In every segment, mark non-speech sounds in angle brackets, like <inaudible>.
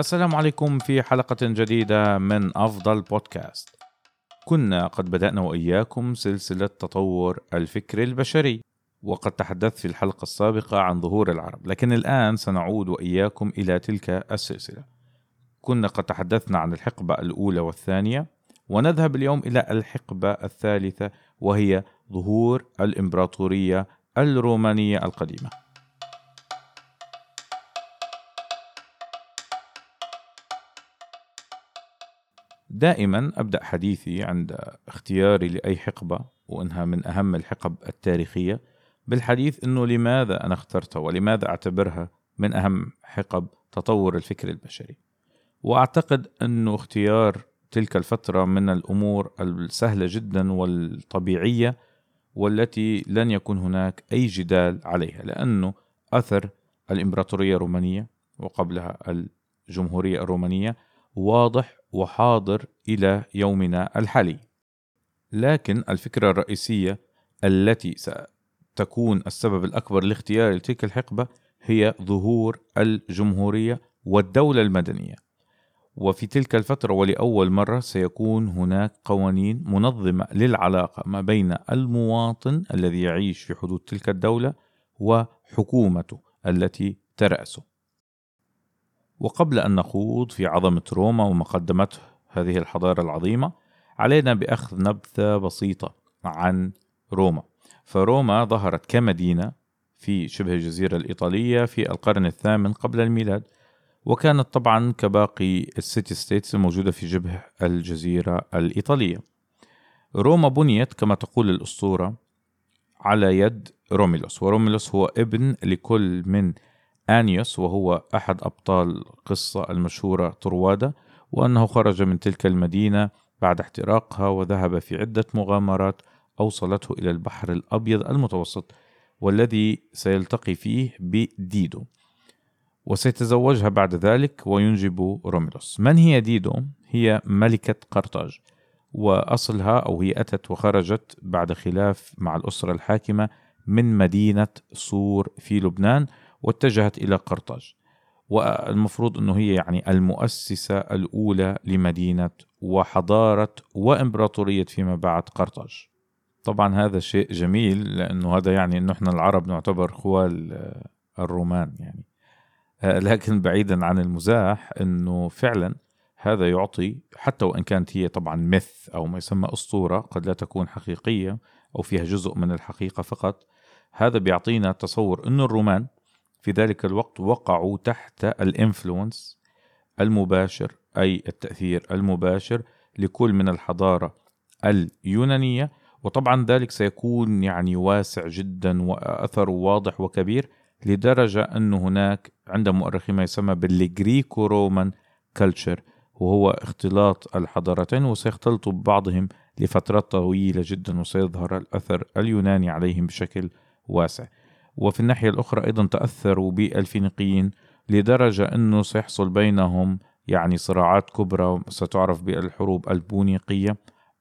السلام عليكم في حلقة جديدة من أفضل بودكاست. كنا قد بدأنا وإياكم سلسلة تطور الفكر البشري، وقد تحدثت في الحلقة السابقة عن ظهور العرب، لكن الآن سنعود وإياكم إلى تلك السلسلة. كنا قد تحدثنا عن الحقبة الأولى والثانية، ونذهب اليوم إلى الحقبة الثالثة وهي ظهور الإمبراطورية الرومانية القديمة. دائما أبدأ حديثي عند اختياري لأي حقبة وإنها من أهم الحقب التاريخية بالحديث إنه لماذا أنا اخترتها ولماذا أعتبرها من أهم حقب تطور الفكر البشري. وأعتقد أنه اختيار تلك الفترة من الأمور السهلة جدا والطبيعية والتي لن يكون هناك أي جدال عليها لأنه أثر الإمبراطورية الرومانية وقبلها الجمهورية الرومانية واضح وحاضر إلى يومنا الحالي. لكن الفكرة الرئيسية التي ستكون السبب الأكبر لاختيار تلك الحقبة هي ظهور الجمهورية والدولة المدنية. وفي تلك الفترة ولأول مرة سيكون هناك قوانين منظمة للعلاقة ما بين المواطن الذي يعيش في حدود تلك الدولة وحكومته التي ترأسه. وقبل أن نخوض في عظمة روما وما قدمته هذه الحضارة العظيمة علينا بأخذ نبذة بسيطة عن روما. فروما ظهرت كمدينة في شبه الجزيرة الإيطالية في القرن الثامن قبل الميلاد وكانت طبعا كباقي ال city states الموجودة في شبه الجزيرة الإيطالية. روما بنيت كما تقول الأسطورة على يد روميلوس وروميلوس هو ابن لكل من آنيوس وهو أحد أبطال القصة المشهورة طروادة وأنه خرج من تلك المدينة بعد احتراقها وذهب في عدة مغامرات أوصلته إلى البحر الأبيض المتوسط والذي سيلتقي فيه بديدو وسيتزوجها بعد ذلك وينجب روميلوس من هي ديدو؟ هي ملكة قرطاج وأصلها أو هي أتت وخرجت بعد خلاف مع الأسرة الحاكمة من مدينة صور في لبنان واتجهت إلى قرطاج. والمفروض أنه هي يعني المؤسسة الأولى لمدينة وحضارة وإمبراطورية فيما بعد قرطاج. طبعا هذا شيء جميل لأنه هذا يعني أنه إحنا العرب نعتبر خوال الرومان يعني. آه، لكن بعيدا عن المزاح أنه فعلا هذا يعطي حتى وإن كانت هي طبعا مث أو ما يسمى أسطورة قد لا تكون حقيقية أو فيها جزء من الحقيقة فقط هذا بيعطينا تصور أن الرومان في ذلك الوقت وقعوا تحت الإنفلونس المباشر أي التأثير المباشر لكل من الحضارة اليونانية. وطبعا ذلك سيكون يعني واسع جدا وأثره واضح وكبير لدرجة أن هناك عند مؤرخين ما يسمى بالجريكو رومان كلتشر وهو اختلاط الحضارتين وسيختلطوا ببعضهم لفترات طويلة جدا وسيظهر الأثر اليوناني عليهم بشكل واسع. وفي الناحية الأخرى أيضا تأثروا بالفينيقيين لدرجة أنه سيحصل بينهم يعني صراعات كبرى ستعرف بالحروب البونيقية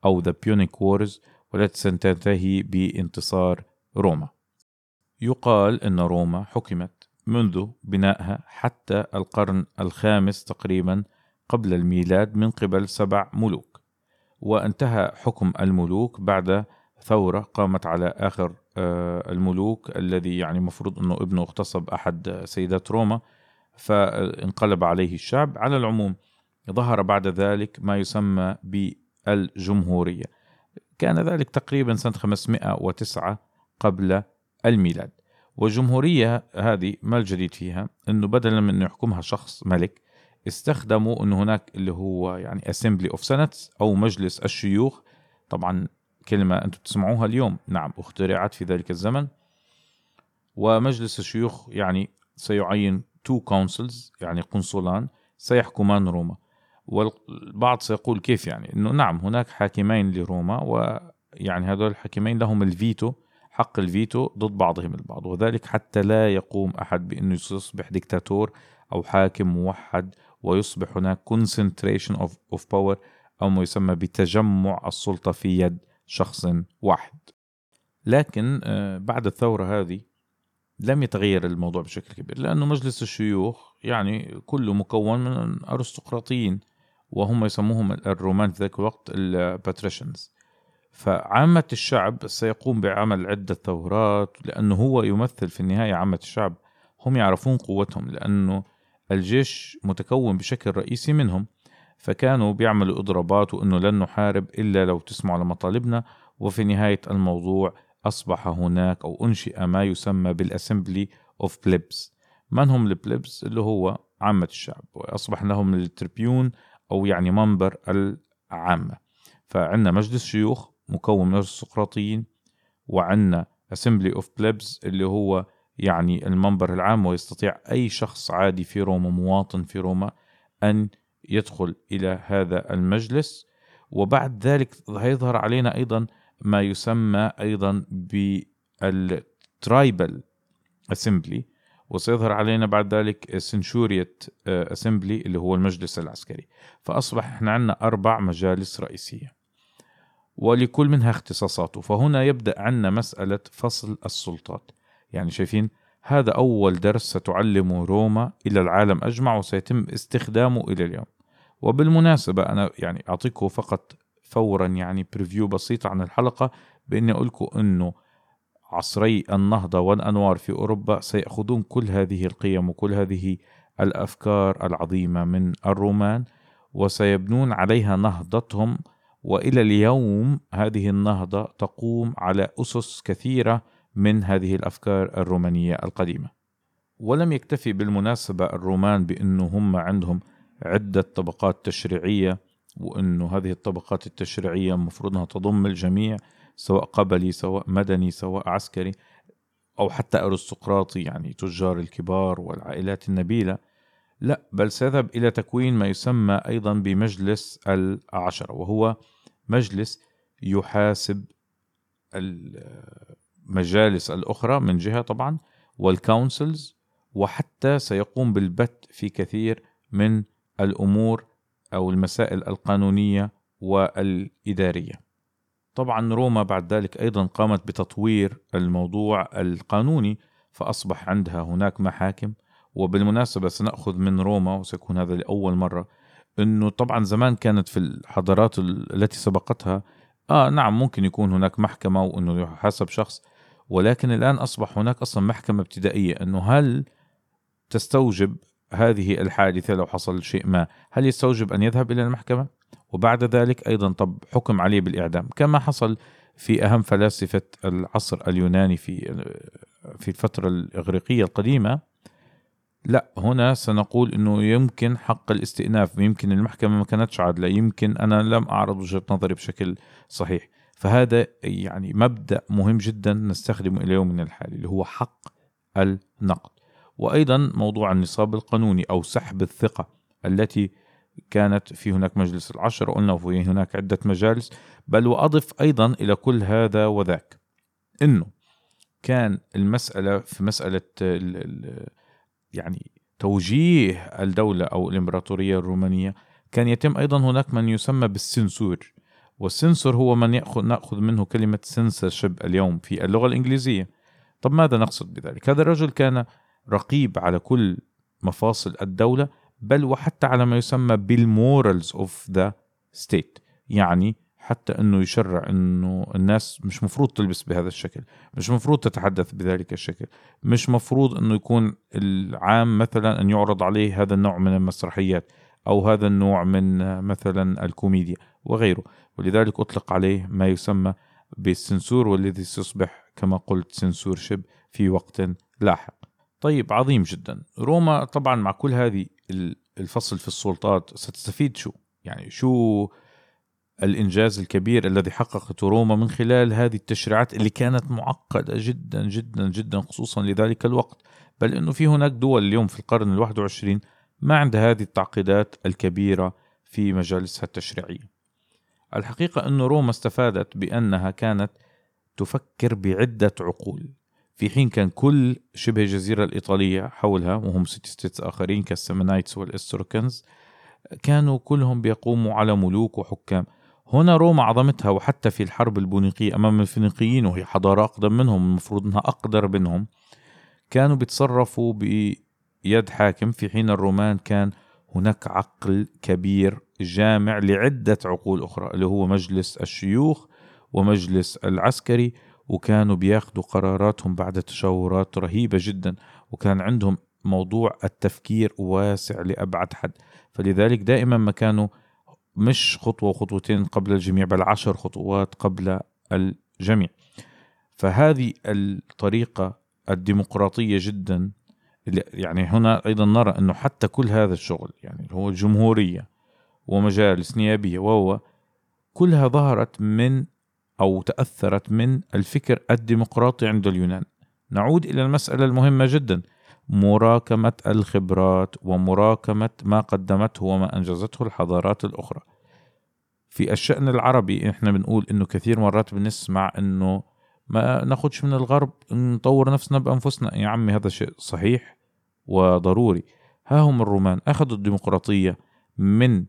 أو The Punic Wars والتي ستنتهي بانتصار روما. يقال أن روما حكمت منذ بنائها حتى القرن الخامس تقريبا قبل الميلاد من قبل سبع ملوك وانتهى حكم الملوك بعد ثورة قامت على آخر الملوك الذي يعني مفروض أنه ابنه اغتصب أحد سيدات روما فانقلب عليه الشعب. على العموم ظهر بعد ذلك ما يسمى بالجمهورية. كان ذلك تقريبا سنة 509 قبل الميلاد. والجمهورية هذه ما الجديد فيها؟ أنه بدلا من أن يحكمها شخص ملك استخدموا أنه هناك اللي هو يعني Assembly of Senates أو مجلس الشيوخ. طبعا كلمة أنتم تسمعوها اليوم. نعم اخترعت في ذلك الزمن. ومجلس الشيوخ يعني سيعين two consuls يعني قنصلان سيحكمان روما. والبعض سيقول كيف يعني؟ إنه نعم هناك حاكمين لروما ويعني هذول الحاكمين لهم الفيتو حق الفيتو ضد بعضهم البعض. وذلك حتى لا يقوم أحد بإنه يصبح ديكتاتور أو حاكم موحد ويصبح هناك concentration of, of power أو ما يسمى بتجمع السلطة في يد. شخص واحد. لكن آه، بعد الثورة هذه لم يتغير الموضوع بشكل كبير لأنه مجلس الشيوخ يعني كله مكون من أرستقراطيين وهم يسموهم الرومان في ذاك الوقت ال patricians. فعامة الشعب سيقوم بعمل عدة ثورات لأنه هو يمثل في النهاية عامة الشعب. هم يعرفون قوتهم لأنه الجيش متكون بشكل رئيسي منهم. فكانوا بيعملوا إضرابات وأنه لن نحارب إلا لو تسمعوا على مطالبنا وفي نهاية الموضوع أصبح هناك أو أنشئ ما يسمى بال assembly of plebs من هم ال plebs اللي هو عامة الشعب. وأصبح لهم ال tribune أو يعني منبر العامة فعندنا مجلس شيوخ مكون من أرستقراطيين وعندنا assembly of plebs اللي هو يعني المنبر العام ويستطيع أي شخص عادي في روما مواطن في روما أن يدخل إلى هذا المجلس وبعد ذلك هيظهر علينا أيضا ما يسمى أيضا بال tribal assembly وسيظهر علينا بعد ذلك centuriate assembly اللي هو المجلس العسكري. فأصبح إحنا عندنا أربع مجالس رئيسية ولكل منها اختصاصاته. فهنا يبدأ عندنا مسألة فصل السلطات. يعني شايفين هذا أول درس ستعلمه روما إلى العالم أجمع وسيتم استخدامه إلى اليوم. وبالمناسبة أنا يعني أعطيكم فقط فورا يعني بريفيو بسيط عن الحلقة بإني أقول لكم أنه عصري النهضة والأنوار في أوروبا سيأخذون كل هذه القيم وكل هذه الأفكار العظيمة من الرومان وسيبنون عليها نهضتهم وإلى اليوم هذه النهضة تقوم على أسس كثيرة من هذه الأفكار الرومانية القديمة. ولم يكتفي بالمناسبة الرومان بأنه هم عندهم عدة طبقات تشريعية وإنه هذه الطبقات التشريعية المفروض إنها تضم الجميع سواء قبلي سواء مدني سواء عسكري أو حتى أرستقراطي يعني تجار الكبار والعائلات النبيلة. لا بل سيذهب إلى تكوين ما يسمى أيضا بمجلس العشرة وهو مجلس يحاسب المجالس الأخرى من جهة طبعا والكونسلز وحتى سيقوم بالبت في كثير من الأمور أو المسائل القانونية والإدارية. طبعا روما بعد ذلك أيضا قامت بتطوير الموضوع القانوني فأصبح عندها هناك محاكم وبالمناسبة سنأخذ من روما وسيكون هذا لأول مرة أنه طبعا زمان كانت في الحضارات التي سبقتها آه نعم ممكن يكون هناك محكمة وأنه يحاسب شخص ولكن الآن أصبح هناك أصلا محكمة ابتدائية أنه هل تستوجب هذه الحادثة لو حصل شيء ما هل يستوجب أن يذهب إلى المحكمة؟ وبعد ذلك أيضا طب حكم عليه بالإعدام كما حصل في أهم فلاسفة العصر اليوناني في في الفترة الإغريقية القديمة. لا هنا سنقول إنه يمكن حق الاستئناف يمكن المحكمة ما كانتش عادلة يمكن أنا لم أعرض وجهة نظري بشكل صحيح. فهذا يعني مبدأ مهم جدا نستخدمه إلى يومنا الحالي اللي هو حق النقد. وأيضا موضوع النصاب القانوني أو سحب الثقة التي كانت في هناك مجلس العشرة قلنا وفي هناك عدة مجالس بل وأضف أيضا إلى كل هذا وذاك أنه كان المسألة في مسألة يعني توجيه الدولة أو الإمبراطورية الرومانية كان يتم أيضا هناك من يسمى بالسنسور والسنسور هو من يأخذ نأخذ منه كلمة censorship اليوم في اللغة الإنجليزية طب ماذا نقصد بذلك؟ هذا الرجل كان رقيب على كل مفاصل الدولة بل وحتى على ما يسمى بال morals of the state يعني حتى إنه يشرع إنه الناس مش مفروض تلبس بهذا الشكل مش مفروض تتحدث بذلك الشكل مش مفروض إنه يكون العام مثلا إن يعرض عليه هذا النوع من المسرحيات أو هذا النوع من مثلا الكوميديا وغيره. ولذلك أطلق عليه ما يسمى بالسنسور والذي سيصبح كما قلت سنسور شب في وقت لاحق. طيب عظيم جدا. روما طبعا مع كل هذه الفصل في السلطات ستستفيد شو؟ يعني شو الإنجاز الكبير الذي حققته روما من خلال هذه التشريعات اللي كانت معقدة جدا جدا جدا خصوصا لذلك الوقت. بل أنه في هناك دول اليوم في القرن الواحد وعشرين ما عندها هذه التعقيدات الكبيرة في مجالسها التشريعية. الحقيقة أن روما استفادت بأنها كانت تفكر بعدة عقول. في حين كان كل شبه الجزيرة الإيطالية حولها وهم city states آخرين كال Samnites وال Etruscans كانوا كلهم بيقوموا على ملوك وحكام. هنا روما عظمتها وحتى في الحرب البونيقية أمام الفينيقيين وهي حضارة أقدم منهم المفروض أنها أقدر منهم كانوا بيتصرفوا بيد حاكم. في حين الرومان كان هناك عقل كبير جامع لعدة عقول أخرى اللي هو مجلس الشيوخ ومجلس العسكري. وكانوا بياخذوا قراراتهم بعد تشاورات رهيبة جدا وكان عندهم موضوع التفكير واسع لأبعد حد. فلذلك دائما ما كانوا مش خطوة وخطوتين قبل الجميع بل عشر خطوات قبل الجميع. فهذه الطريقة الديمقراطية جدا يعني هنا أيضا نرى أنه حتى كل هذا الشغل يعني هو الجمهورية ومجالس نيابية وهو كلها ظهرت من أو تأثرت من الفكر الديمقراطي عند اليونان. نعود إلى المسألة المهمة جدا. مراكمة الخبرات ومراكمة ما قدمته وما أنجزته الحضارات الأخرى. في الشأن العربي إحنا بنقول إنه كثير مرات بنسمع إنه ما ناخدش من الغرب نطور نفسنا بأنفسنا. يا عمي هذا شيء صحيح وضروري. ها هم الرومان أخذوا الديمقراطية من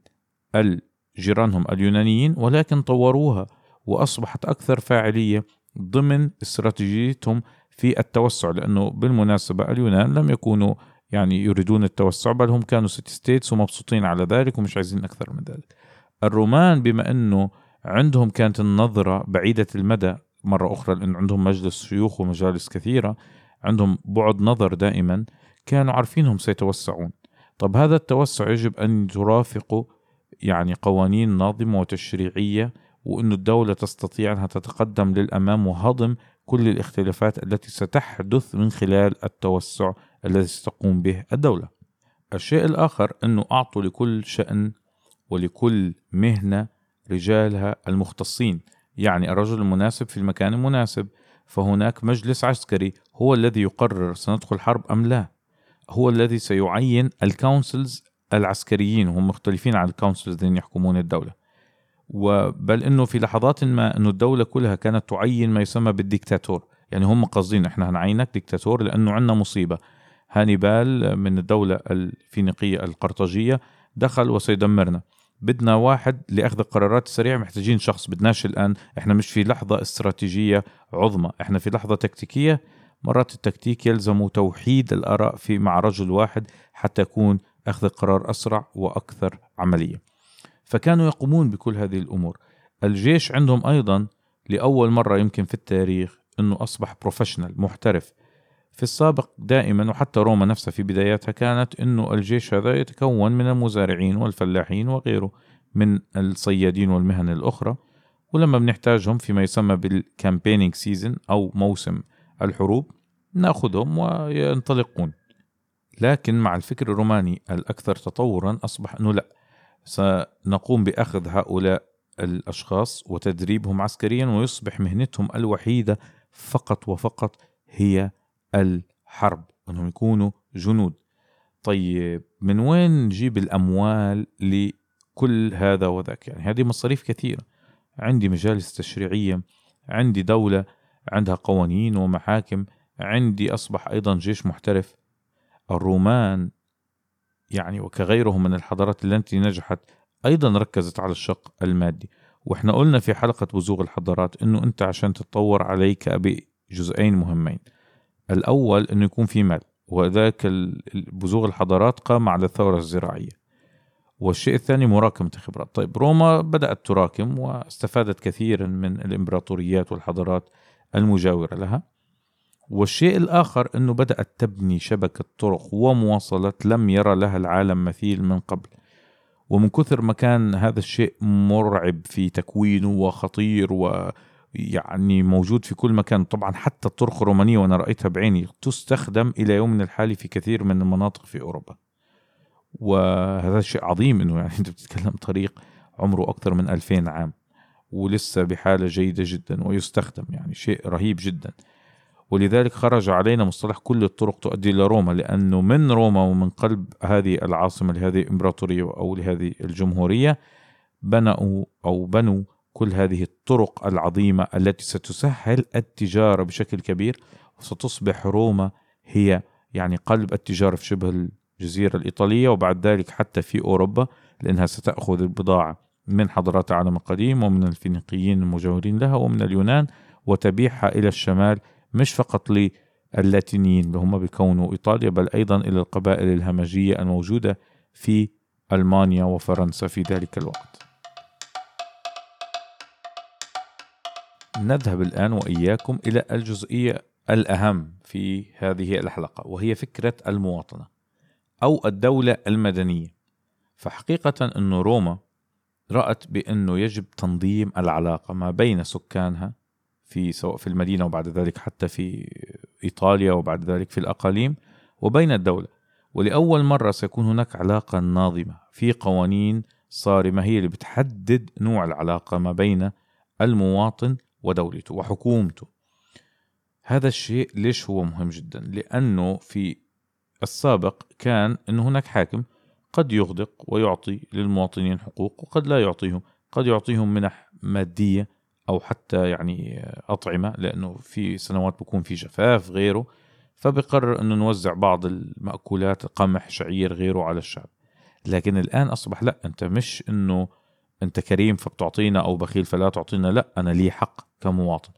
جيرانهم اليونانيين ولكن طوروها. وأصبحت أكثر فاعلية ضمن استراتيجيتهم في التوسع لأنه بالمناسبة اليونان لم يكونوا يعني يريدون التوسع بل هم كانوا سيتي ستيتس ومبسوطين على ذلك ومش عايزين أكثر من ذلك. الرومان بما أنه عندهم كانت النظرة بعيدة المدى مرة أخرى لأن عندهم مجلس شيوخ ومجالس كثيرة عندهم بعد نظر دائما كانوا عارفينهم سيتوسعون. طب هذا التوسع يجب أن ترافقه يعني قوانين ناظمة وتشريعية وأن الدولة تستطيع أنها تتقدم للأمام وهضم كل الاختلافات التي ستحدث من خلال التوسع الذي ستقوم به الدولة. الشيء الآخر أنه أعطوا لكل شأن ولكل مهنة رجالها المختصين يعني الرجل المناسب في المكان المناسب. فهناك مجلس عسكري هو الذي يقرر سندخل حرب أم لا. هو الذي سيعين ال consuls العسكريين وهم مختلفين عن ال consuls الذين يحكمون الدولة. وبل إنه في لحظات ما إنه الدولة كلها كانت تعين ما يسمى بالديكتاتور. يعني هم قاصدين إحنا هنعينك ديكتاتور لأنه عندنا مصيبة. هانيبال من الدولة الفينيقية القرطاجية دخل وسيدمرنا. بدنا واحد لأخذ القرارات السريعة محتاجين شخص. بدناش الآن إحنا مش في لحظة استراتيجية عظمى إحنا في لحظة تكتيكية. مرات التكتيك يلزم توحيد الآراء في مع رجل واحد حتى يكون أخذ القرار أسرع وأكثر عملية. فكانوا يقومون بكل هذه الأمور. الجيش عندهم أيضا لأول مرة يمكن في التاريخ إنه أصبح professional محترف. في السابق دائما وحتى روما نفسها في بداياتها كانت إنه الجيش هذا يتكون من المزارعين والفلاحين وغيره من الصيادين والمهن الأخرى. ولما بنحتاجهم فيما يسمى بال campaigning season أو موسم الحروب نأخذهم وينطلقون. لكن مع الفكر الروماني الأكثر تطورا أصبح إنه لا. سنقوم بأخذ هؤلاء الأشخاص وتدريبهم عسكريا ويصبح مهنتهم الوحيدة فقط وفقط هي الحرب انهم يكونوا جنود. طيب من وين نجيب الأموال لكل هذا وذاك؟ يعني هذه مصاريف كثيرة. عندي مجالس تشريعية عندي دولة عندها قوانين ومحاكم عندي أصبح أيضا جيش محترف. الرومان يعني وكغيرهم من الحضارات التي نجحت أيضا ركزت على الشق المادي. وإحنا قلنا في حلقة بزوغ الحضارات إنه أنت عشان تتطور عليك بجزئين مهمين. الأول إنه يكون في مال وذاك بزوغ الحضارات قام على الثورة الزراعية. والشيء الثاني مراكمة الخبرات. طيب روما بدأت تراكم واستفادت كثيرا من الإمبراطوريات والحضارات المجاورة لها. والشيء الآخر أنه بدأت تبني شبكة طرق ومواصلات لم يرى لها العالم مثيل من قبل. ومن كثر ما كان هذا الشيء مرعب في تكوينه وخطير ويعني موجود في كل مكان طبعا حتى الطرق الرومانية وأنا رأيتها بعيني تستخدم إلى يومنا الحالي في كثير من المناطق في أوروبا. وهذا شيء عظيم أنه يعني <laughs> أنت بتتكلم طريق عمره أكثر من 2000 عام ولسه بحالة جيدة جدا ويستخدم يعني شيء رهيب جدا. ولذلك خرج علينا مصطلح كل الطرق تؤدي إلى روما لأنه من روما ومن قلب هذه العاصمة لهذه الإمبراطورية أو لهذه الجمهورية بنوا أو بنوا كل هذه الطرق العظيمة التي ستسهل التجارة بشكل كبير وستصبح روما هي يعني قلب التجارة في شبه الجزيرة الإيطالية وبعد ذلك حتى في أوروبا لأنها ستأخذ البضاعة من حضارات العالم القديم ومن الفينيقيين المجاورين لها ومن اليونان وتبيعها إلى الشمال مش فقط اللاتينيين اللي هم بيكونوا إيطاليا بل أيضا إلى القبائل الهمجية الموجودة في ألمانيا وفرنسا في ذلك الوقت. نذهب الآن وإياكم إلى الجزئية الأهم في هذه الحلقة وهي فكرة المواطنة أو الدولة المدنية. فحقيقة أن روما رأت بأنه يجب تنظيم العلاقة ما بين سكانها في سواء في المدينة وبعد ذلك حتى في إيطاليا وبعد ذلك في الأقاليم وبين الدولة. ولأول مرة سيكون هناك علاقة ناظمة في قوانين صارمة هي اللي بتحدد نوع العلاقة ما بين المواطن ودولته وحكومته. هذا الشيء ليش هو مهم جدا؟ لأنه في السابق كان أن هناك حاكم قد يغدق ويعطي للمواطنين حقوق وقد لا يعطيهم قد يعطيهم منح مادية أو حتى يعني أطعمة لأنه في سنوات بكون في جفاف غيره فبقرر أنه نوزع بعض المأكولات قمح شعير غيره على الشعب. لكن الآن أصبح لأ أنت مش أنه أنت كريم فبتعطينا أو بخيل فلا تعطينا لأ أنا لي حق كمواطن.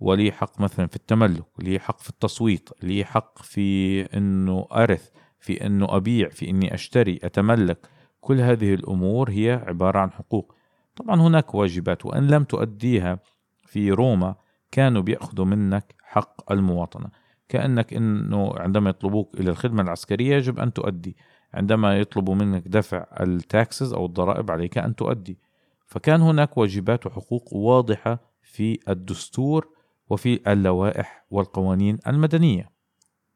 ولي حق مثلا في التملك لي حق في التصويت لي حق في أنه أرث في أنه أبيع في أني أشتري أتملك. كل هذه الأمور هي عبارة عن حقوق. طبعا هناك واجبات وإن لم تؤديها في روما كانوا بيأخذوا منك حق المواطنة. كأنك أنه عندما يطلبوك إلى الخدمة العسكرية يجب أن تؤدي. عندما يطلبوا منك دفع التاكسز أو الضرائب عليك أن تؤدي. فكان هناك واجبات وحقوق واضحة في الدستور وفي اللوائح والقوانين المدنية.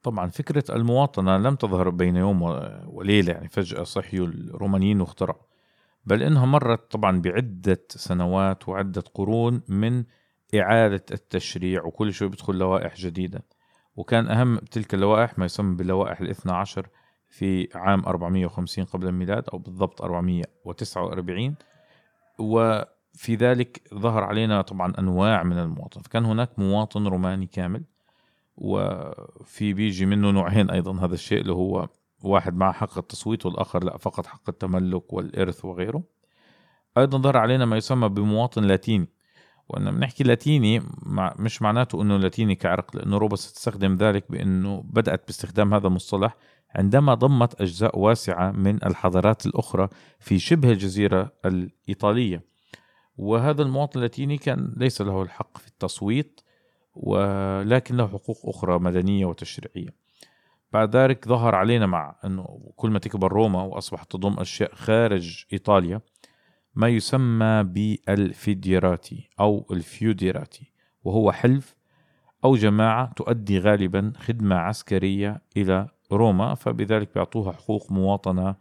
طبعا فكرة المواطنة لم تظهر بين يوم وليلة يعني فجأة صحيوا الرومانيين واخترعوا. بل إنها مرت طبعا بعدة سنوات وعدة قرون من إعادة التشريع وكل شوي بيدخل لوائح جديدة. وكان أهم تلك اللوائح ما يسمى باللوائح الاثنى عشر في عام 450 قبل الميلاد أو بالضبط 449 وفي ذلك ظهر علينا طبعا أنواع من المواطن. فكان هناك مواطن روماني كامل وفي بيجي منه نوعين أيضا هذا الشيء اللي هو واحد مع حق التصويت والآخر لا فقط حق التملك والإرث وغيره. أيضا ظهر علينا ما يسمى بمواطن لاتيني وأن بنحكي لاتيني مش معناته أنه لاتيني كعرق لأنه روبا ستستخدم ذلك بأنه بدأت باستخدام هذا المصطلح عندما ضمت أجزاء واسعة من الحضارات الأخرى في شبه الجزيرة الإيطالية. وهذا المواطن اللاتيني كان ليس له الحق في التصويت ولكن له حقوق أخرى مدنية وتشريعية. بعد ذلك ظهر علينا مع أنه كل ما تكبر روما وأصبحت تضم أشياء خارج إيطاليا ما يسمى بالفيديراتي أو الفيوديراتي وهو حلف أو جماعة تؤدي غالبا خدمة عسكرية إلى روما فبذلك بيعطوها حقوق مواطنة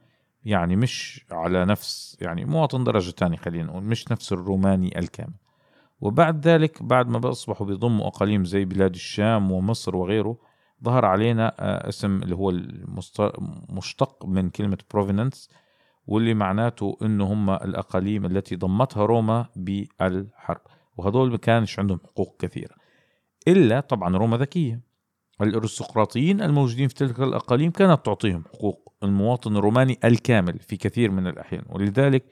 يعني مش على نفس يعني مواطن درجة ثانية خلينا نقول مش نفس الروماني الكامل. وبعد ذلك بعد ما بأصبحوا بيضموا أقاليم زي بلاد الشام ومصر وغيره ظهر علينا آه، اسم اللي هو المشتق من كلمة province واللي معناته إنه هم الأقاليم التي ضمتها روما بالحرب. وهذول ما كانش عندهم حقوق كثيرة. إلا طبعا روما ذكية. الأرستقراطيين الموجودين في تلك الأقاليم كانت تعطيهم حقوق. المواطن الروماني الكامل في كثير من الأحيان. ولذلك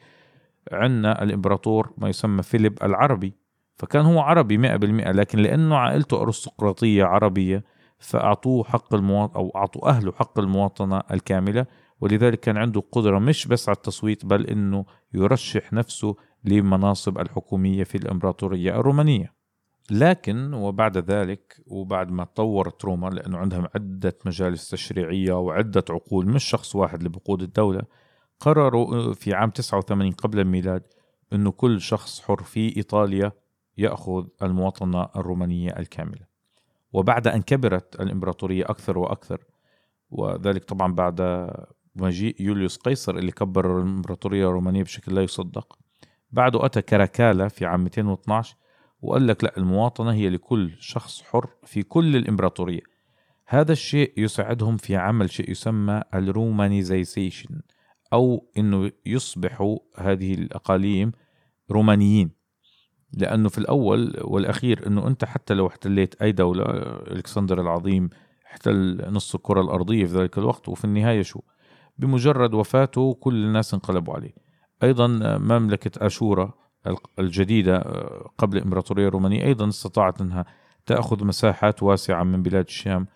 عندنا الإمبراطور ما يسمى فيليب العربي. فكان هو عربي 100% لكن لأنه عائلته أرستقراطية عربية فأعطوه حق المواطن أو أعطوا أهله حق المواطنة الكاملة ولذلك كان عنده قدرة مش بس على التصويت بل أنه يرشح نفسه لمناصب الحكومية في الإمبراطورية الرومانية. لكن وبعد ذلك وبعد ما تطورت روما لأنه عندهم عدة مجالس تشريعية وعدة عقول مش شخص واحد اللي بقود الدولة قرروا في عام 89 قبل الميلاد أنه كل شخص حر في إيطاليا يأخذ المواطنة الرومانية الكاملة. وبعد أن كبرت الإمبراطورية أكثر وأكثر وذلك طبعا بعد مجيء يوليوس قيصر اللي كبر الإمبراطورية الرومانية بشكل لا يصدق. بعده أتى كراكالا في عام 212 وقال لك لا المواطنة هي لكل شخص حر في كل الإمبراطورية. هذا الشيء يساعدهم في عمل شيء يسمى الرومانيزيشن أو أنه يصبحوا هذه الأقاليم رومانيين. لأنه في الأول والأخير أنه أنت حتى لو احتليت أي دولة ألكسندر العظيم احتل نص الكرة الأرضية في ذلك الوقت وفي النهاية شو؟ بمجرد وفاته كل الناس انقلبوا عليه. أيضا مملكة أشورا الجديدة قبل الإمبراطورية الرومانية أيضا استطاعت أنها تأخذ مساحات واسعة من بلاد الشام.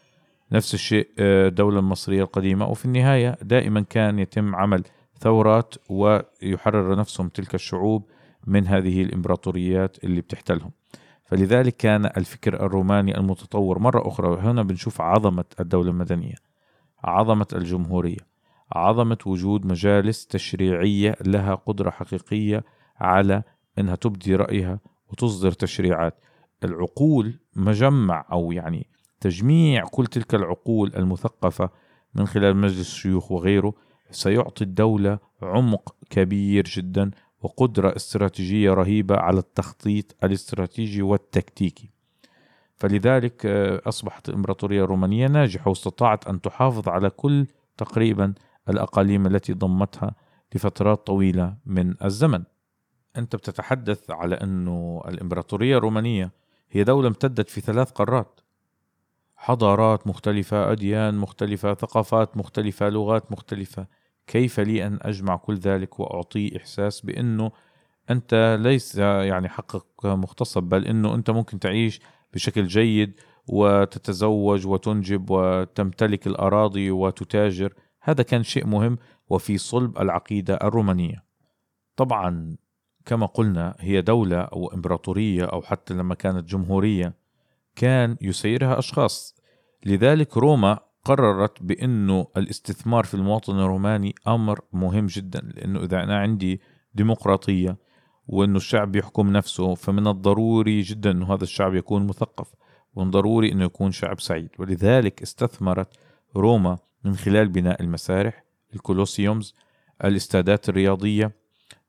نفس الشيء آه، الدولة المصرية القديمة. وفي النهاية دائما كان يتم عمل ثورات ويحرر نفسهم تلك الشعوب. من هذه الإمبراطوريات اللي بتحتلهم. فلذلك كان الفكر الروماني المتطور مرة أخرى. هنا بنشوف عظمة الدولة المدنية عظمة الجمهورية عظمة وجود مجالس تشريعية لها قدرة حقيقية على أنها تبدي رأيها وتصدر تشريعات. العقول مجمع أو يعني تجميع كل تلك العقول المثقفة من خلال مجلس الشيوخ وغيره سيعطي الدولة عمق كبير جدا وقدرة استراتيجية رهيبة على التخطيط الاستراتيجي والتكتيكي. فلذلك آه، أصبحت الإمبراطورية الرومانية ناجحة واستطاعت أن تحافظ على كل تقريبا الأقاليم التي ضمتها لفترات طويلة من الزمن. أنت بتتحدث على أنه الإمبراطورية الرومانية هي دولة امتدت في ثلاث قارات. حضارات مختلفة أديان مختلفة ثقافات مختلفة لغات مختلفة. كيف لي أن أجمع كل ذلك وأعطيه إحساس بأنه أنت ليس يعني حقك مختصب بل أنه أنت ممكن تعيش بشكل جيد وتتزوج وتنجب وتمتلك الأراضي وتتاجر. هذا كان شيء مهم وفي صلب العقيدة الرومانية. طبعا كما قلنا هي دولة أو إمبراطورية أو حتى لما كانت جمهورية كان يسيرها أشخاص. لذلك روما قررت بأنه الاستثمار في المواطن الروماني أمر مهم جدا لأنه إذا أنا عندي ديمقراطية وأنه الشعب يحكم نفسه فمن الضروري جدا أنه هذا الشعب يكون مثقف ومن ضروري أنه يكون شعب سعيد. ولذلك استثمرت روما من خلال بناء المسارح الكولوسيومز الاستادات الرياضية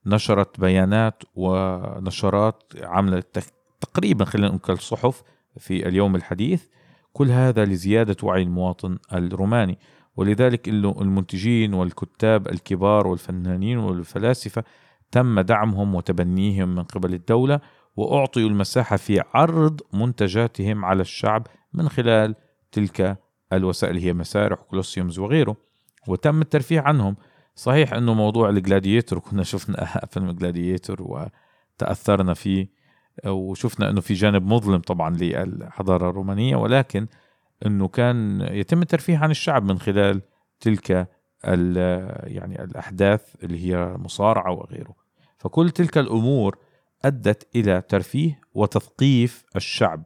نشرت بيانات ونشرات عملت تقريبا خلينا نقول كالصحف في اليوم الحديث كل هذا لزيادة وعي المواطن الروماني. ولذلك المنتجين والكتاب الكبار والفنانين والفلاسفة تم دعمهم وتبنيهم من قبل الدولة وأعطيوا المساحة في عرض منتجاتهم على الشعب من خلال تلك الوسائل هي مسارح colosseums وغيره. وتم الترفيه عنهم. صحيح أنه موضوع ال gladiator كنا شفنا <laughs> فيلم Gladiator وتأثرنا فيه وشفنا إنه في جانب مظلم طبعا للحضارة الرومانية ولكن إنه كان يتم الترفيه عن الشعب من خلال تلك يعني الأحداث اللي هي مصارعة وغيره. فكل تلك الأمور أدت إلى ترفيه وتثقيف الشعب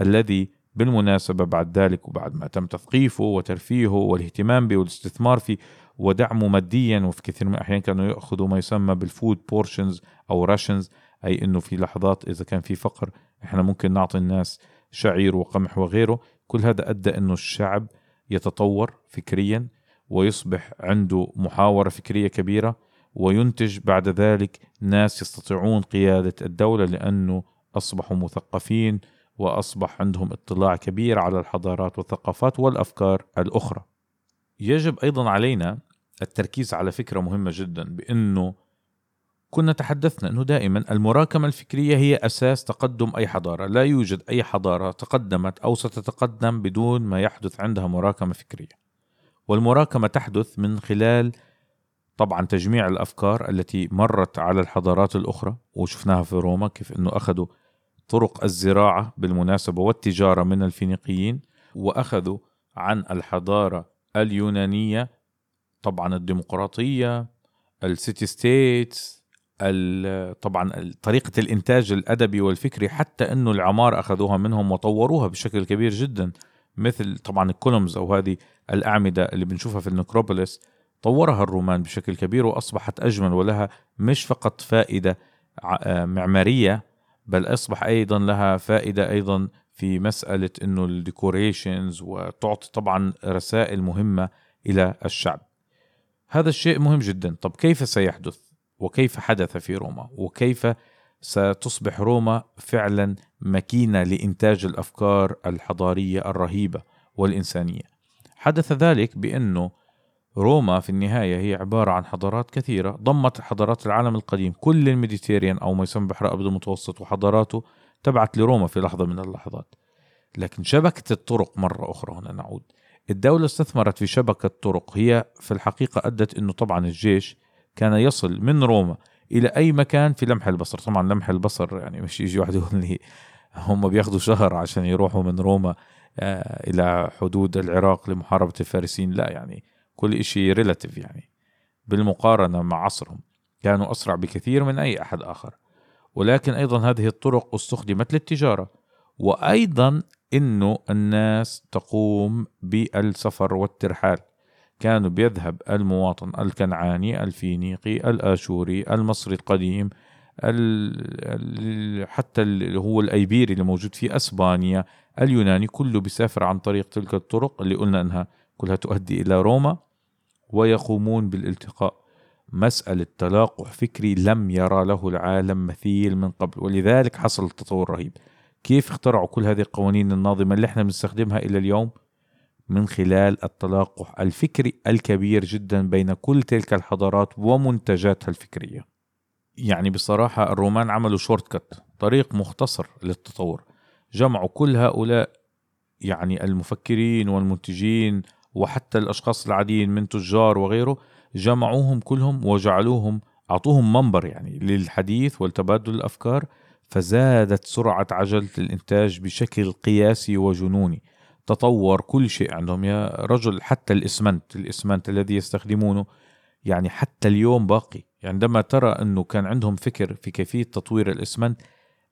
الذي بالمناسبة بعد ذلك وبعد ما تم تثقيفه وترفيهه والاهتمام به والاستثمار فيه ودعمه ماديا وفي كثير من الأحيان كانوا يأخذوا ما يسمى بال food portions أو rations أي أنه في لحظات إذا كان في فقر إحنا ممكن نعطي الناس شعير وقمح وغيره كل هذا أدى أنه الشعب يتطور فكريا ويصبح عنده محاورة فكرية كبيرة وينتج بعد ذلك ناس يستطيعون قيادة الدولة لأنه أصبحوا مثقفين وأصبح عندهم اطلاع كبير على الحضارات والثقافات والأفكار الأخرى. يجب أيضا علينا التركيز على فكرة مهمة جدا بإنه كنا تحدثنا أنه دائما المراكمة الفكرية هي أساس تقدم أي حضارة، لا يوجد أي حضارة تقدمت أو ستتقدم بدون ما يحدث عندها مراكمة فكرية. والمراكمة تحدث من خلال طبعا تجميع الأفكار التي مرت على الحضارات الأخرى وشفناها في روما كيف أنه أخذوا طرق الزراعة بالمناسبة والتجارة من الفينيقيين وأخذوا عن الحضارة اليونانية طبعا الديمقراطية السيتي ستيتس طبعا طريقة الإنتاج الأدبي والفكري حتى أنه العمارة أخذوها منهم وطوروها بشكل كبير جدا مثل طبعا ال columns أو هذه الأعمدة اللي بنشوفها في ال necropolis طورها الرومان بشكل كبير وأصبحت أجمل ولها مش فقط فائدة آه، معمارية بل أصبح أيضا لها فائدة أيضا في مسألة إنه ال decorations وتعطي طبعا رسائل مهمة إلى الشعب. هذا الشيء مهم جدا، طب كيف سيحدث؟ وكيف حدث في روما؟ وكيف ستصبح روما فعلا ماكينه لإنتاج الأفكار الحضارية الرهيبة والإنسانية. حدث ذلك بأنه روما في النهاية هي عبارة عن حضارات كثيرة ضمت حضارات العالم القديم كل الميديتيريان أو ما يسمى بحر الأبيض المتوسط وحضاراته تبعت لروما في لحظة من اللحظات لكن شبكة الطرق مرة أخرى هنا نعود الدولة استثمرت في شبكة طرق هي في الحقيقة أدت أنه طبعا الجيش كان يصل من روما إلى أي مكان في لمح البصر. طبعا لمح البصر يعني مش يجي واحد يقول لي هم بياخذوا شهر عشان يروحوا من روما آه، إلى حدود العراق لمحاربة الفارسيين. لا يعني كل إشي ريلاتيف يعني بالمقارنة مع عصرهم. كانوا أسرع بكثير من أي أحد آخر. ولكن أيضا هذه الطرق استخدمت للتجارة. وأيضا أنه الناس تقوم بالسفر والترحال. كانوا بيذهب المواطن الكنعاني الفينيقي الآشوري المصري القديم حتى اللي هو الأيبيري اللي موجود في أسبانيا اليوناني كله بيسافر عن طريق تلك الطرق اللي قلنا أنها كلها تؤدي إلى روما ويقومون بالالتقاء. مسألة تلاقح فكري لم يرى له العالم مثيل من قبل ولذلك حصل التطور رهيب كيف اخترعوا كل هذه القوانين الناظمة اللي إحنا بنستخدمها إلى اليوم؟ من خلال التلاقح الفكري الكبير جدا بين كل تلك الحضارات ومنتجاتها الفكرية. يعني بصراحة الرومان عملوا شورت كت طريق مختصر للتطور. جمعوا كل هؤلاء يعني المفكرين والمنتجين وحتى الأشخاص العاديين من تجار وغيره جمعوهم كلهم وجعلوهم أعطوهم منبر يعني للحديث والتبادل الأفكار فزادت سرعة عجلة الإنتاج بشكل قياسي وجنوني. تطور كل شيء عندهم. يا رجل حتى الإسمنت الإسمنت الذي يستخدمونه يعني حتى اليوم باقي. يعني عندما ترى أنه كان عندهم فكر في كيفية تطوير الإسمنت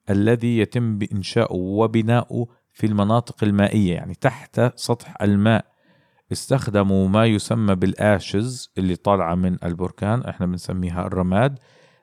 الذي يتم بإنشاؤه وبناؤه في المناطق المائية يعني تحت سطح الماء استخدموا ما يسمى بالآشز اللي طالعة من البركان إحنا بنسميها الرماد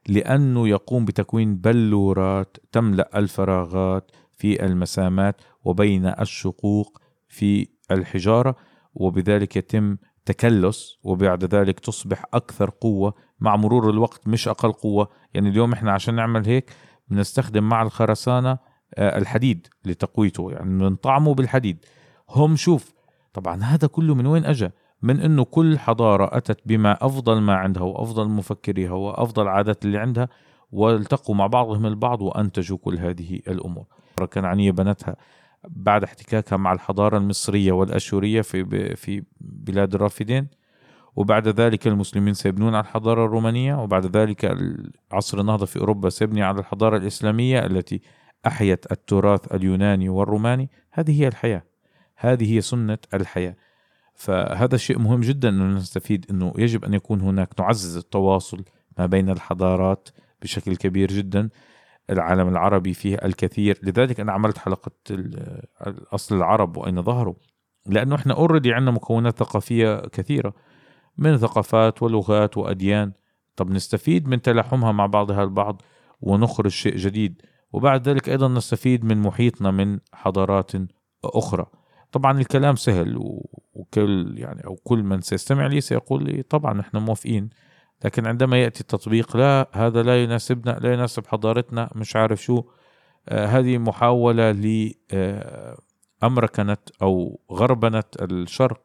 لأنه يقوم بتكوين بلورات تملأ الفراغات في المسامات وبين الشقوق في الحجارة وبذلك يتم تكلس وبعد ذلك تصبح أكثر قوة مع مرور الوقت مش أقل قوة. يعني اليوم إحنا عشان نعمل هيك بنستخدم مع الخرسانة آه، الحديد لتقويته يعني بنطعمه بالحديد. هم شوف طبعا هذا كله من وين أجا؟ من أنه كل حضارة أتت بما أفضل ما عندها وأفضل مفكريها وأفضل عادات اللي عندها والتقوا مع بعضهم البعض وأنتجوا كل هذه الأمور. كنعانية بنتها. بعد احتكاكها مع الحضارة المصرية والأشورية في في بلاد الرافدين وبعد ذلك المسلمين سيبنون على الحضارة الرومانية وبعد ذلك عصر النهضة في أوروبا سيبني على الحضارة الإسلامية التي أحيت التراث اليوناني والروماني. هذه هي الحياة. هذه هي سنة الحياة. فهذا شيء مهم جدا أنه نستفيد أنه يجب أن يكون هناك نعزز التواصل ما بين الحضارات بشكل كبير جدا. العالم العربي فيه الكثير. لذلك أنا عملت حلقة أصل العرب وأين ظهروا. لأنه إحنا أوريدي عندنا مكونات ثقافية كثيرة من ثقافات ولغات وأديان. طب نستفيد من تلاحمها مع بعضها البعض ونخرج شيء جديد. وبعد ذلك أيضا نستفيد من محيطنا من حضارات أخرى. طبعا الكلام سهل وكل يعني أو كل من سيستمع لي سيقول لي طبعا نحن موافقين. لكن عندما يأتي التطبيق لا هذا لا يناسبنا لا يناسب حضارتنا مش عارف شو. آه هذه محاولة لأمركنة آه، أو غربنة الشرق.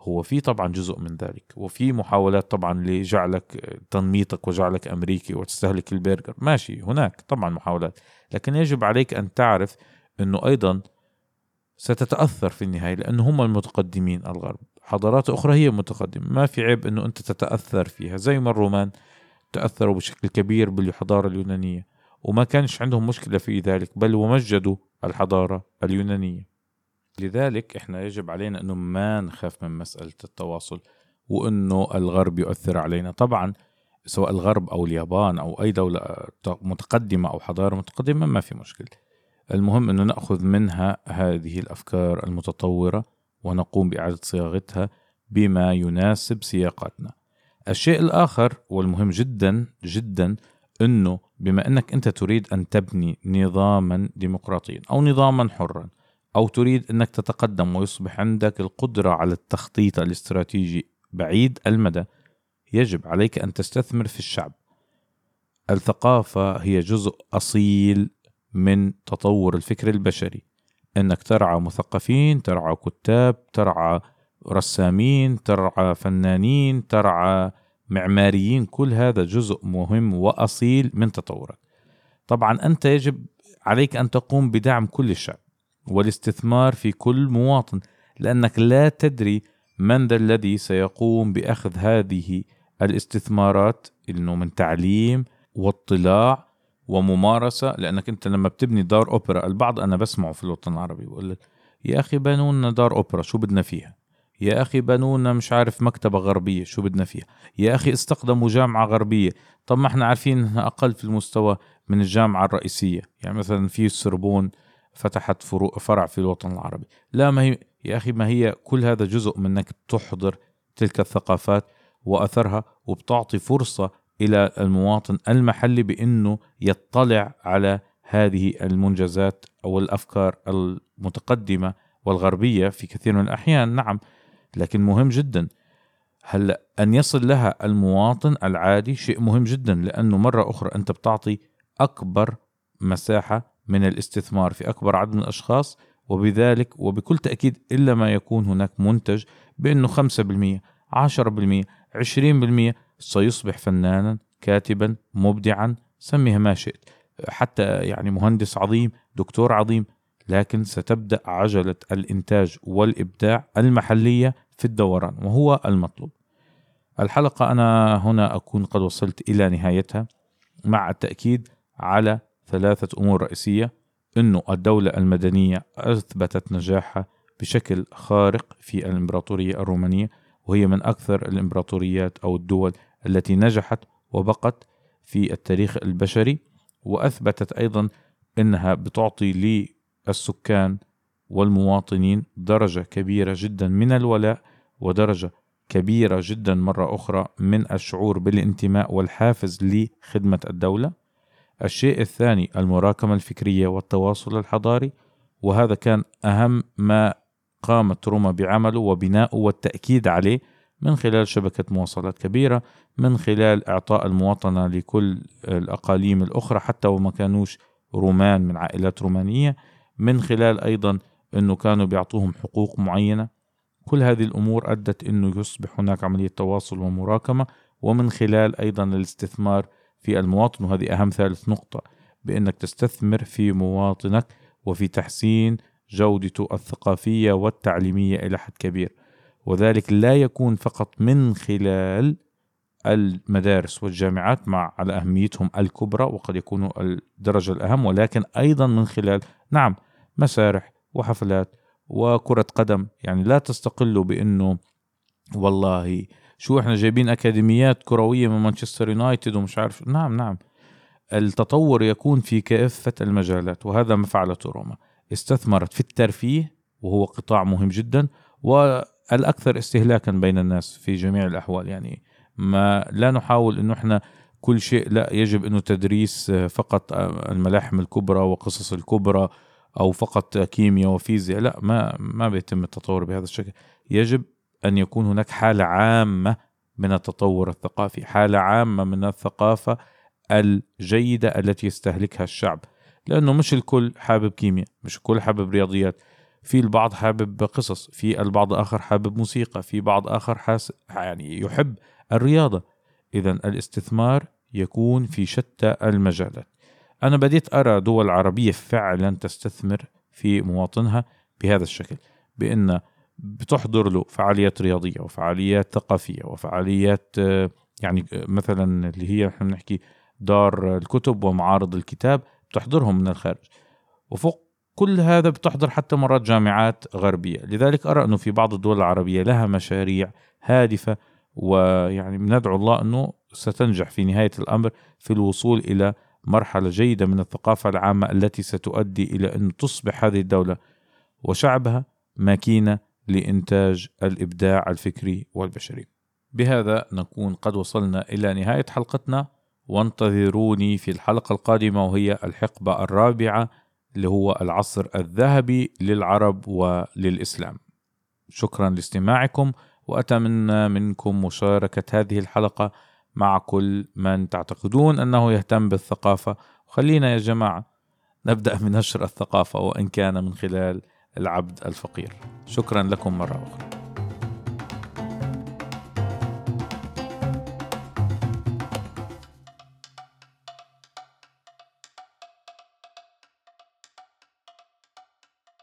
هو في طبعا جزء من ذلك وفي محاولات طبعا لجعلك تنميطك وجعلك أمريكي وتستهلك البرجر. ماشي هناك طبعا محاولات. لكن يجب عليك أن تعرف أنه أيضا ستتأثر في النهاية لأنه هم المتقدمين الغرب. حضارات أخرى هي متقدمة. ما في عيب أنه أنت تتأثر فيها. زي ما الرومان تأثروا بشكل كبير بالحضارة اليونانية وما كانش عندهم مشكلة في ذلك بل ومجدوا الحضارة اليونانية. لذلك إحنا يجب علينا إنه ما نخاف من مسألة التواصل وإنه الغرب يؤثر علينا. طبعا سواء الغرب أو اليابان أو أي دولة متقدمة أو حضارة متقدمة ما في مشكلة. المهم إنه نأخذ منها هذه الأفكار المتطورة ونقوم بإعادة صياغتها بما يناسب سياقاتنا. الشيء الآخر والمهم جدا جدا إنه بما إنك أنت تريد أن تبني نظاما ديمقراطيا أو نظاما حرا أو تريد إنك تتقدم ويصبح عندك القدرة على التخطيط الاستراتيجي بعيد المدى يجب عليك أن تستثمر في الشعب. الثقافة هي جزء أصيل من تطور الفكر البشري. إنك ترعى مثقفين ترعى كتاب ترعى رسامين ترعى فنانين ترعى معماريين. كل هذا جزء مهم وأصيل من تطورك. طبعا أنت يجب عليك أن تقوم بدعم كل الشعب والاستثمار في كل مواطن لأنك لا تدري من ذا الذي سيقوم بأخذ هذه الاستثمارات إنه من تعليم واطلاع وممارسة لأنك أنت لما بتبني دار أوبرا البعض أنا بسمعه في الوطن العربي بقول لك يا أخي بنوا لنا دار أوبرا شو بدنا فيها؟ يا أخي بنوا لنا مش عارف مكتبة غربية شو بدنا فيها؟ يا أخي استخدموا جامعة غربية. طب ما إحنا عارفين إنها أقل في المستوى من الجامعة الرئيسية. يعني مثلا في السربون فتحت فرع في الوطن العربي. لا ما هي يا أخي ما هي كل هذا جزء من أنك تحضر تلك الثقافات وأثرها وبتعطي فرصة إلى المواطن المحلي بأنه يطلع على هذه المنجزات أو الأفكار المتقدمة والغربية في كثير من الأحيان. نعم لكن مهم جدا. هلا أن يصل لها المواطن العادي شيء مهم جدا لأنه مرة أخرى أنت بتعطي أكبر مساحة من الاستثمار في أكبر عدد من الأشخاص وبذلك وبكل تأكيد إلا ما يكون هناك منتج بأنه 5% 10% 20% سيصبح فنانا كاتبا مبدعا سميها ما شئت. حتى يعني مهندس عظيم دكتور عظيم لكن ستبدأ عجلة الإنتاج والإبداع المحلية في الدوران وهو المطلوب. الحلقة أنا هنا أكون قد وصلت إلى نهايتها مع التأكيد على ثلاثة أمور رئيسية. أنه الدولة المدنية أثبتت نجاحها بشكل خارق في الإمبراطورية الرومانية وهي من أكثر الإمبراطوريات أو الدول التي نجحت وبقت في التاريخ البشري وأثبتت أيضا أنها بتعطي للسكان والمواطنين درجة كبيرة جدا من الولاء ودرجة كبيرة جدا مرة أخرى من الشعور بالانتماء والحافز لخدمة الدولة. الشيء الثاني المراكمة الفكرية والتواصل الحضاري وهذا كان أهم ما قامت روما بعمله وبناؤه والتأكيد عليه من خلال شبكة مواصلات كبيرة من خلال إعطاء المواطنة لكل الأقاليم الأخرى حتى وما كانوش رومان من عائلات رومانية من خلال أيضا أنه كانوا بيعطوهم حقوق معينة. كل هذه الأمور أدت أنه يصبح هناك عملية تواصل ومراكمة ومن خلال أيضا الاستثمار في المواطن وهذه أهم ثالث نقطة بأنك تستثمر في مواطنك وفي تحسين جودته الثقافية والتعليمية إلى حد كبير. وذلك لا يكون فقط من خلال المدارس والجامعات مع على أهميتهم الكبرى وقد يكونوا الدرجة الأهم ولكن أيضا من خلال نعم مسارح وحفلات وكرة قدم. يعني لا تستقلوا بأنه والله شو إحنا جايبين أكاديميات كروية من مانشستر يونايتد ومش عارف. نعم نعم. التطور يكون في كافة المجالات وهذا ما فعلته روما. استثمرت في الترفيه وهو قطاع مهم جدا والاكثر استهلاكا بين الناس في جميع الأحوال يعني ما لا نحاول إنه إحنا كل شيء لا يجب إنه تدريس فقط الملاحم الكبرى وقصص الكبرى أو فقط كيمياء وفيزياء لا ما ما بيتم التطور بهذا الشكل. يجب أن يكون هناك حالة عامة من التطور الثقافي حالة عامة من الثقافة الجيدة التي يستهلكها الشعب لأنه مش الكل حابب كيمياء مش الكل حابب رياضيات. في البعض حابب قصص في البعض آخر حابب موسيقى في بعض آخر حاس يعني يحب الرياضة. إذا الاستثمار يكون في شتى المجالات. أنا بديت أرى دول عربية فعلا تستثمر في مواطنها بهذا الشكل بأن بتحضر له فعاليات رياضية وفعاليات ثقافية وفعاليات يعني مثلا اللي هي إحنا بنحكي دار الكتب ومعارض الكتاب بتحضرهم من الخارج. وفوق كل هذا بتحضر حتى مرات جامعات غربية لذلك أرى أنه في بعض الدول العربية لها مشاريع هادفة ويعني بندعو الله أنه ستنجح في نهاية الأمر في الوصول إلى مرحلة جيدة من الثقافة العامة التي ستؤدي إلى أن تصبح هذه الدولة وشعبها ماكينة لإنتاج الإبداع الفكري والبشري. بهذا نكون قد وصلنا إلى نهاية حلقتنا وانتظروني في الحلقة القادمة وهي الحقبة الرابعة اللي هو العصر الذهبي للعرب وللإسلام. شكرا لاستماعكم وأتمنى منكم مشاركة هذه الحلقة مع كل من تعتقدون أنه يهتم بالثقافة. وخلينا يا جماعة نبدأ من نشر الثقافة وإن كان من خلال العبد الفقير. شكرا لكم مرة أخرى.